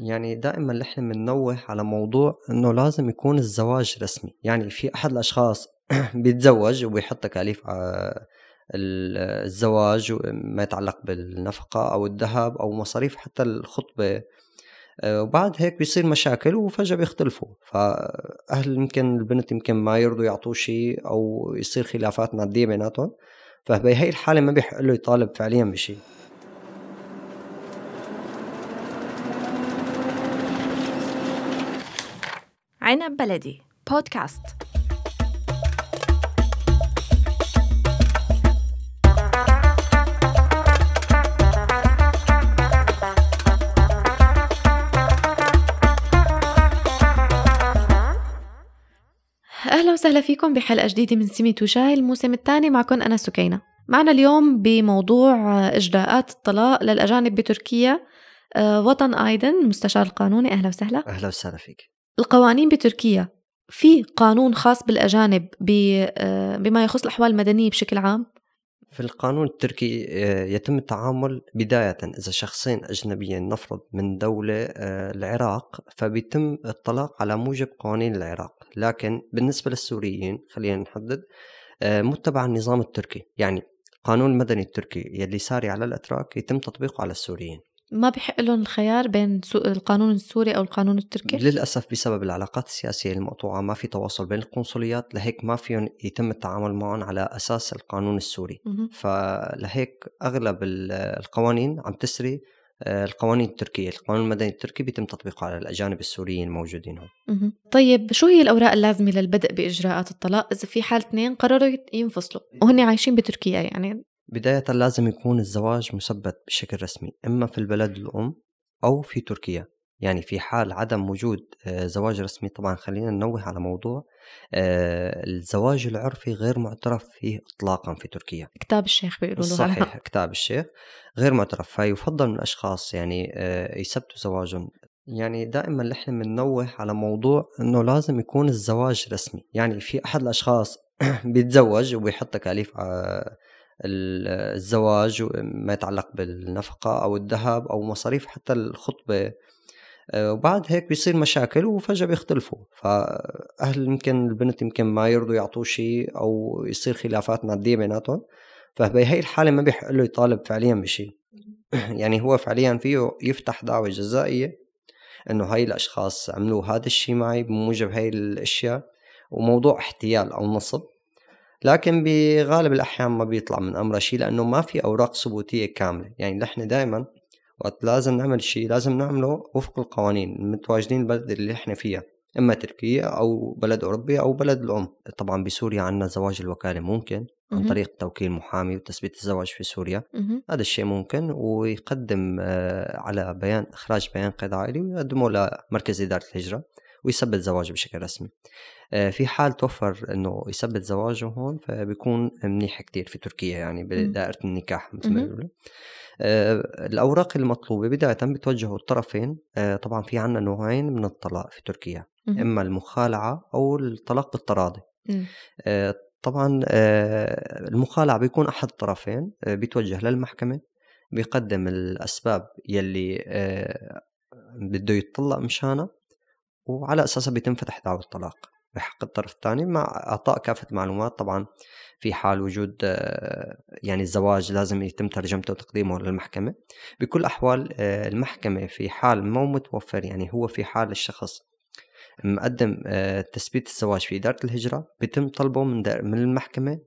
يعني دائما نحن بننوه على موضوع إنه لازم يكون الزواج رسمي. يعني في أحد الأشخاص بيتزوج وبيحط تكاليف على الزواج ما يتعلق بالنفقة أو الذهب أو مصاريف حتى الخطبة. آه، وبعد هيك بيصير مشاكل وفجأة بيختلفوا. فأهل يمكن البنت يمكن ما يرضوا يعطوه شيء أو يصير خلافات مادية بيناتهم. فبهي الحالة ما بيحق له يطالب فعليا بشيء. عنب بلدي. بودكاست. أهلا وسهلا فيكم بحلقة جديدة من سميت وشاي الموسم الثاني. معكم أنا سكينة. معنا اليوم بموضوع إجراءات الطلاق للأجانب بتركيا. آه، وطن آيدن المستشار القانوني. أهلا وسهلا. أهلا وسهلا فيك. القوانين بتركيا. في قانون خاص بالأجانب آه، بما يخص الأحوال المدنية بشكل عام؟ في القانون التركي آه، يتم التعامل بداية إذا شخصين أجنبيين نفرض من دولة آه، العراق فبيتم الطلاق على موجب قوانين العراق. لكن بالنسبة للسوريين خلينا نحدد متبع النظام التركي. يعني القانون المدني التركي يلي ساري على الأتراك يتم تطبيقه على السوريين. ما بحق لهم الخيار بين القانون السوري أو القانون التركي؟ للأسف بسبب العلاقات السياسية المقطوعة ما في تواصل بين القنصليات لهيك ما فيهم يتم التعامل معهم على أساس القانون السوري. فلهيك أغلب القوانين عم تسري آه، القوانين التركية القانون المدني التركي بيتم تطبيقه على الأجانب السوريين الموجودين هون. طيب شو هي الأوراق اللازمة للبدء بإجراءات الطلاق؟ إذا في حال اثنين قرروا ينفصلوا وهن عايشين بتركيا يعني. بداية لازم يكون الزواج مثبت بشكل رسمي إما في البلد الأم أو في تركيا. يعني في حال عدم وجود آه، زواج رسمي طبعا خلينا ننوه على موضوع آه، الزواج العرفي غير معترف فيه اطلاقا في تركيا. كتاب الشيخ بيقولوا صحيح كتاب الشيخ غير معترف. فيفضل من الأشخاص يعني آه، يثبتوا زواجهم. يعني دائما نحن بننوه على موضوع إنه لازم يكون الزواج رسمي. يعني في أحد الأشخاص بيتزوج وبيحط تكاليف الزواج ما يتعلق بالنفقة أو الذهب أو مصاريف حتى الخطبة. آه، وبعد هيك بيصير مشاكل وفجأة بيختلفوا. فأهل يمكن البنت يمكن ما يرضوا يعطوه شيء أو يصير خلافات مادية بيناتهم فبهي الحالة ما بيحق له يطالب فعليا بشيء. يعني هو فعليا فيه يفتح دعوة جزائية إنه هاي الأشخاص عملوا هذا الشيء معي بموجب هاي الأشياء. وموضوع احتيال أو نصب. لكن بغالب الأحيان ما بيطلع من أمره شيء لأنه ما في أوراق ثبوتية كاملة. يعني نحن دائما وقت لازم نعمل شيء لازم نعمله وفق القوانين المتواجدين البلد اللي إحنا فيها إما تركيا أو بلد أوروبي أو بلد الأم. طبعا بسوريا عندنا زواج الوكالة ممكن عن طريق توكيل محامي وتثبيت الزواج في سوريا. هذا الشيء ممكن ويقدم آه، على بيان إخراج بيان قيد عائلي ويقدمه لمركز إدارة الهجرة. ويثبت زواجه بشكل رسمي. آه، في حال توفر إنه يثبت زواجه هون فبيكون منيح كتير في تركيا يعني بدائرة النكاح مثل ما بيقولوا. آه، الأوراق المطلوبة بداية بتوجهوا الطرفين آه، طبعا في عنا نوعين من الطلاق في تركيا إما المخالعة أو الطلاق بالتراضي. طبعا المخالعة بيكون أحد الطرفين بيتوجه للمحكمة بيقدم الأسباب يلي بده يتطلق مشانها. وعلى أساسها بيتم فتح دعوة الطلاق بحق الطرف الثاني مع إعطاء كافة معلومات. طبعا في حال وجود آه، يعني الزواج لازم يتم ترجمته وتقديمه للمحكمة. بكل الاحوال آه، المحكمة في حال مو متوفر يعني هو في حال الشخص مقدم آه، تثبيت الزواج في إدارة الهجرة بيتم طلبه من من المحكمة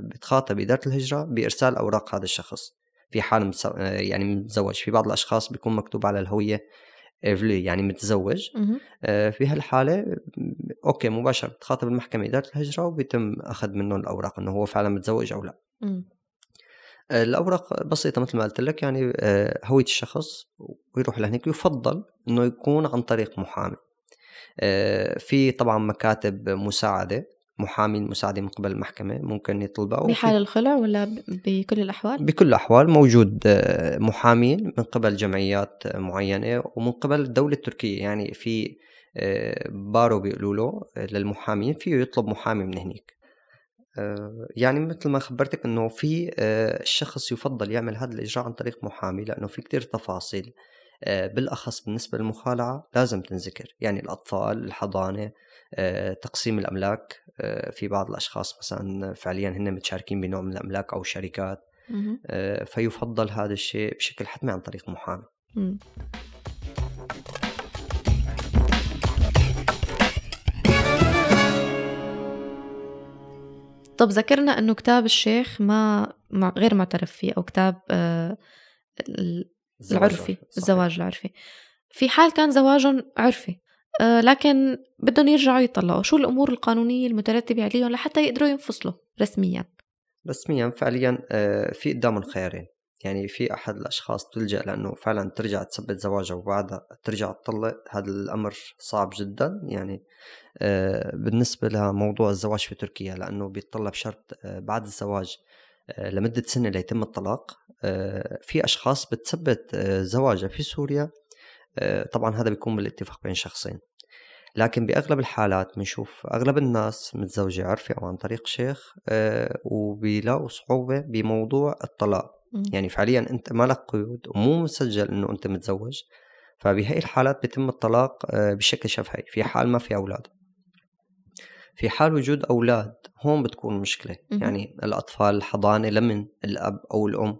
بتخاطب إدارة الهجرة بإرسال أوراق هذا الشخص. في حال يعني متزوج. في بعض الأشخاص بيكون مكتوب على الهوية evli يعني متزوج. آه، في هالحالة أوكي مباشرة بتخاطب المحكمة إدارة الهجرة وبيتم أخذ منه الأوراق إنه هو فعلا متزوج أو لا. آه، الأوراق بسيطة مثل ما قلت لك يعني آه، هوية الشخص ويروح لهناك يفضل إنه يكون عن طريق محامي. في طبعا مكاتب مساعدة. محامي المساعدة من قبل المحكمة ممكن يطلبها بحال الخلع ولا بكل الأحوال؟ بكل الأحوال موجود آه، محامين من قبل جمعيات معينة ومن قبل الدولة التركية. يعني في آه، بارو بيقولوا له آه، للمحامين فيه يطلب محامي من هنيك. يعني مثل ما خبرتك إنه في الشخص يفضل يعمل هذا الإجراء عن طريق محامي لأنه في كتير تفاصيل. آه، بالأخص بالنسبة للمخالعة لازم تنذكر. يعني الأطفال الحضانة آه، تقسيم الأملاك. آه، في بعض الأشخاص مثلا فعليا هن متشاركين بنوع من الأملاك أو شركات. فيفضل هذا الشيء بشكل حتمي عن طريق محامي. طب ذكرنا إنه كتاب الشيخ ما غير معترف فيه أو كتاب العرفي الزواج العرفي. في حال كان زواجهم عرفي. آه، لكن بدهم يرجعوا يطلقوا. شو الأمور القانونية المترتبة عليهم لحتى يقدروا ينفصلوا رسميا؟ رسميا فعليا آه، في قدامهم خيارين يعني في أحد الأشخاص تلجأ لأنه فعلا ترجع تثبت زواجها وبعدها ترجع تطلق. هذا الأمر صعب جدا. يعني آه، بالنسبة لموضوع الزواج في تركيا لأنه بيتطلب شرط بعد الزواج لمدة سنة ليتم الطلاق. في أشخاص بتثبت زواجها في سوريا. آه، طبعا هذا بيكون بالاتفاق بين شخصين. لكن بأغلب الحالات بنشوف أغلب الناس متزوجة عرفي أو عن طريق شيخ آه، وبيلاقوا صعوبة بموضوع الطلاق. يعني فعليا أنت ما لك قيود ومو مسجل أنه أنت متزوج. فبهي الحالات بيتم الطلاق آه، بشكل شفهي. في حال ما في أولاد. في حال وجود أولاد هون بتكون مشكلة. يعني الأطفال الحضانة لمن؟ الأب أو الأم.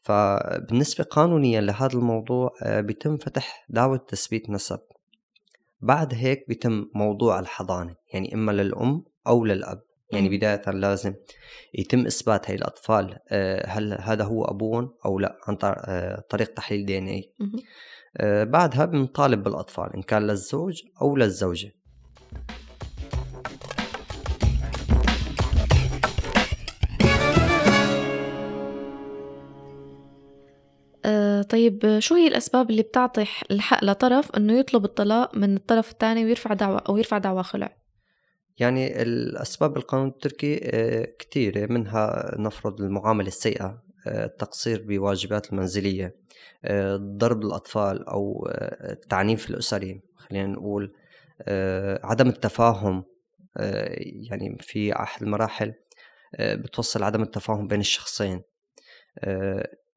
فبالنسبة قانونيا لهذا الموضوع آه، بيتم فتح دعوة تثبيت نسب. بعد هيك بيتم موضوع الحضانة يعني إما للأم أو للأب. يعني بداية لازم يتم إثبات هاي الأطفال آه، هل هذا هو أبوهم أو لا عن آه، طريق تحليل دي إن اي بعدها بنطالب بالأطفال إن كان للزوج أو للزوجة. طيب شو هي الأسباب اللي بتعطي الحق لطرف إنه يطلب الطلاق من الطرف الثاني ويرفع دعوة أو يرفع دعوى خلع؟ يعني الأسباب بالقانون التركي آه، كثيرة منها نفرض المعاملة السيئة آه، التقصير بواجبات المنزلية آه، ضرب الأطفال أو التعنيف الأسري خلينا نقول عدم التفاهم يعني في أحد المراحل بتوصل عدم التفاهم بين الشخصين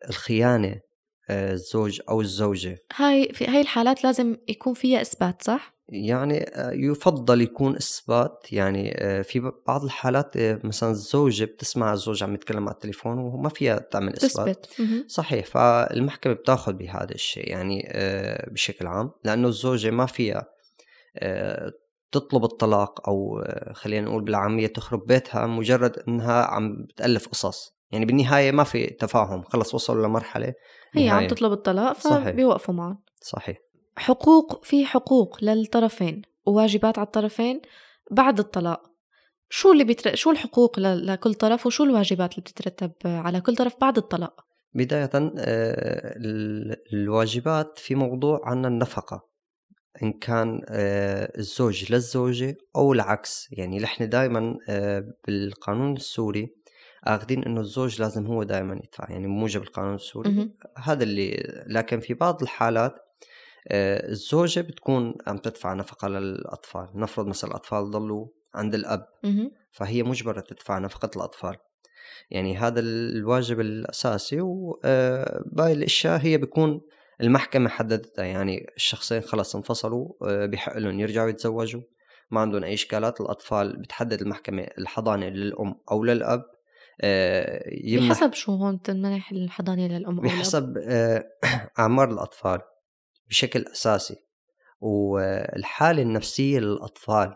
الخيانة الزوج أو الزوجة. هاي في هاي الحالات لازم يكون فيها إثبات صح؟ يعني آه، يفضل يكون إثبات. يعني آه، في بعض الحالات آه، مثلا الزوجة بتسمع الزوج عم يتكلم على التليفون وما فيها تعمل تثبت. صحيح. فالمحكمة بتاخذ بهذا الشيء يعني بشكل عام. لأنه الزوجة ما فيها تطلب الطلاق أو خلينا نقول بالعامية تخرب بيتها مجرد إنها عم بتألف قصص. يعني بالنهاية ما في تفاهم خلص وصلوا لمرحلة هي عم تطلب الطلاق فبيوقفوا معهم صحيح. حقوق في حقوق للطرفين وواجبات على الطرفين بعد الطلاق. شو اللي بيتر... شو الحقوق ل... لكل طرف وشو الواجبات اللي بتترتب على كل طرف بعد الطلاق؟ بداية آه، الواجبات في موضوع عنا النفقة. إن كان آه، الزوج للزوجة أو العكس. يعني نحن دائما آه، بالقانون السوري اخذين إنه الزوج لازم هو دائما يدفع يعني بموجب القانون السوري. هذا اللي لكن في بعض الحالات آه، الزوجة بتكون عم تدفع نفقة للأطفال. نفرض مثلا الأطفال ضلوا عند الأب فهي مجبرة تدفع نفقة الأطفال. يعني هذا الواجب الأساسي وباقي آه، الأشياء هي بيكون المحكمة حددتها. يعني الشخصين خلص انفصلوا آه، بحق لهم يرجعوا يتزوجوا. ما عندهم أي إشكالات الأطفال بتحدد المحكمة الحضانة للأم أو للأب. يمنح بحسب شو هون المناحي الحضانية للأم أو بحسب آه، أعمار الأطفال بشكل أساسي والحالة النفسية للأطفال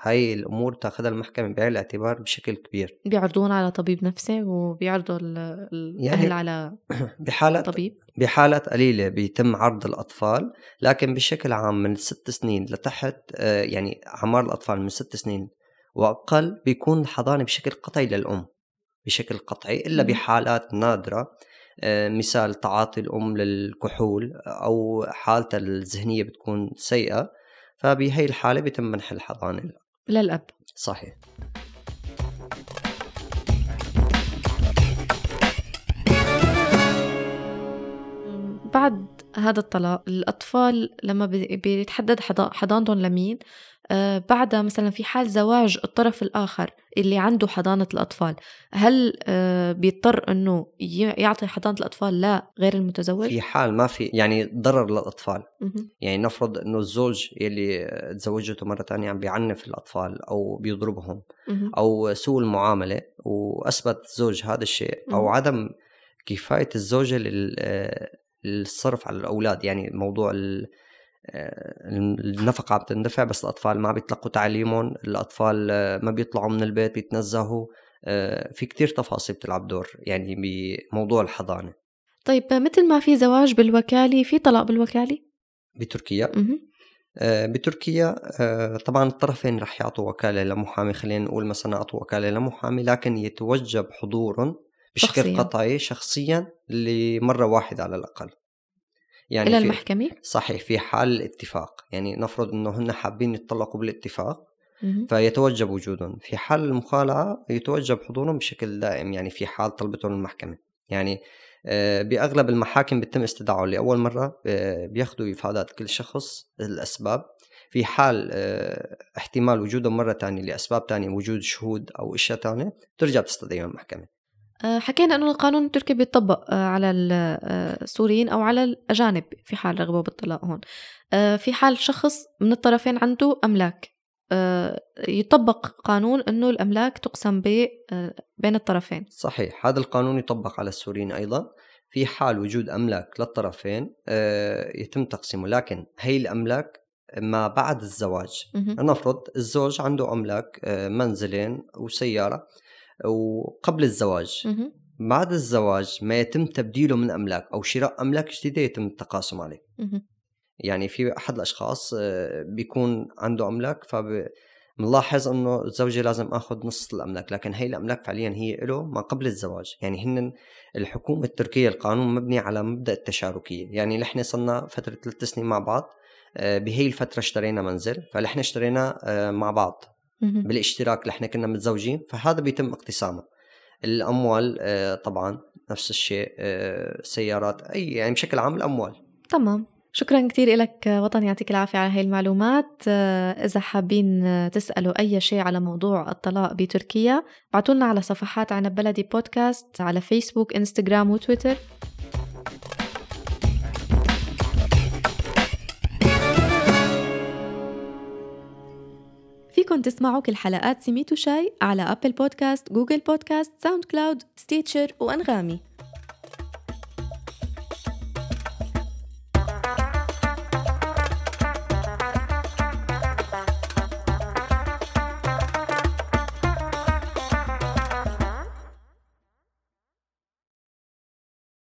هاي الأمور تاخذها المحكمة بعين الاعتبار بشكل كبير. بيعرضون على طبيب نفسي وبيعرضوا الأهل يعني على بحالات طبيب؟ بحالات قليلة بيتم عرض الأطفال لكن بشكل عام من ست سنين لتحت آه، يعني أعمار الأطفال من ست سنين وأقل بيكون الحضانة بشكل قطعي للأم. بشكل قطعي إلا بحالات نادرة. آه، مثال تعاطي الأم للكحول أو حالتها الذهنية بتكون سيئة فبهي الحالة بيتم منح الحضانة. للأب. صحيح. بعد هذا الطلاق الأطفال لما بي- بيتحدد حضا- حضانتهم لمين؟ آه، بعدها مثلا في حال زواج الطرف الآخر اللي عنده حضانة الأطفال هل آه، بيضطر أنه يعطي حضانة الأطفال لغير المتزوج؟ في حال ما في يعني ضرر للأطفال مهم. يعني نفرض إنه الزوج يلي تزوجته مرة تانية عم بيعنف الأطفال أو بيضربهم. أو سوء المعاملة وأثبت الزوج هذا الشيء أو مم. عدم كفاية الزوجة لل- آه، للصرف على الأولاد يعني موضوع ال- النفقة عم تندفع بس الأطفال ما بيتلقوا تعليمهم الأطفال آه، ما بيطلعوا من البيت بيتنزهوا آه، في كتير تفاصيل بتلعب دور يعني بموضوع الحضانة طيب مثل ما في زواج بالوكالة في طلاق بالوكالة؟ بتركيا. آه، بتركيا طبعا الطرفين رح يعطوا وكالة لمحامي خلينا نقول مثلا أعطوا وكالة لمحامي لكن يتوجب حضورهم بشكل شخصياً. قطعي شخصيا لمرة واحدة على الأقل يعني إلى المحكمة؟ صحيح في حال الاتفاق. يعني نفرض إنه هن حابين يتطلقوا بالاتفاق. فيتوجب وجودهم. في حال المخالعة يتوجب حضورهم بشكل دائم يعني في حال طلبتهم المحكمة. يعني آه، بأغلب المحاكم بيتم استدعائه لأول مرة آه، بياخذوا إفادات كل شخص الأسباب في حال آه، احتمال وجودهم مرة تانية لأسباب تانية وجود شهود أو أشياء تانية ترجع تستدعيهم المحكمة. حكينا أنه القانون التركي بيطبق آه، على آه، السوريين أو على الأجانب في حال رغبوا بالطلاق هون. آه، في حال شخص من الطرفين عنده أملاك. آه، يطبق قانون أنه الأملاك تقسم آه، بين الطرفين. صحيح. هذا القانون يطبق على السوريين أيضا. في حال وجود أملاك للطرفين آه، يتم تقسيمه. لكن هي الأملاك ما بعد الزواج. نفرض الزوج عنده أملاك آه، منزلين وسيارة. وقبل الزواج. بعد الزواج ما يتم تبديله من أملاك أو شراء أملاك جديدة يتم التقاسم عليه. يعني في أحد الأشخاص آه، بيكون عنده أملاك فبنلاحظ أنه الزوجة لازم أخذ نص الأملاك لكن هي الأملاك فعليا هي له ما قبل الزواج يعني هن الحكومة التركية القانون مبني على مبدأ التشاركية يعني نحن صرنا فترة ثلاث سنين مع بعض آه، بهي الفترة اشترينا منزل فنحن اشترينا آه، مع بعض. بالاشتراك اللي إحنا كنا متزوجين فهذا بيتم اقتسامه. الأموال آه، طبعا نفس الشيء آه، سيارات أي يعني بشكل عام الأموال. تمام. شكرا كثير لك وطن يعطيك العافية على هاي المعلومات. آه، إذا حابين تسألوا أي شيء على موضوع الطلاق بتركيا بعتولنا على صفحات عنب بلدي بودكاست على فيسبوك إنستغرام وتويتر. فيكن تسمعوا كل حلقات سميتو شاي على Apple Podcast، Google Podcast، SoundCloud، Stitcher وأنغامي.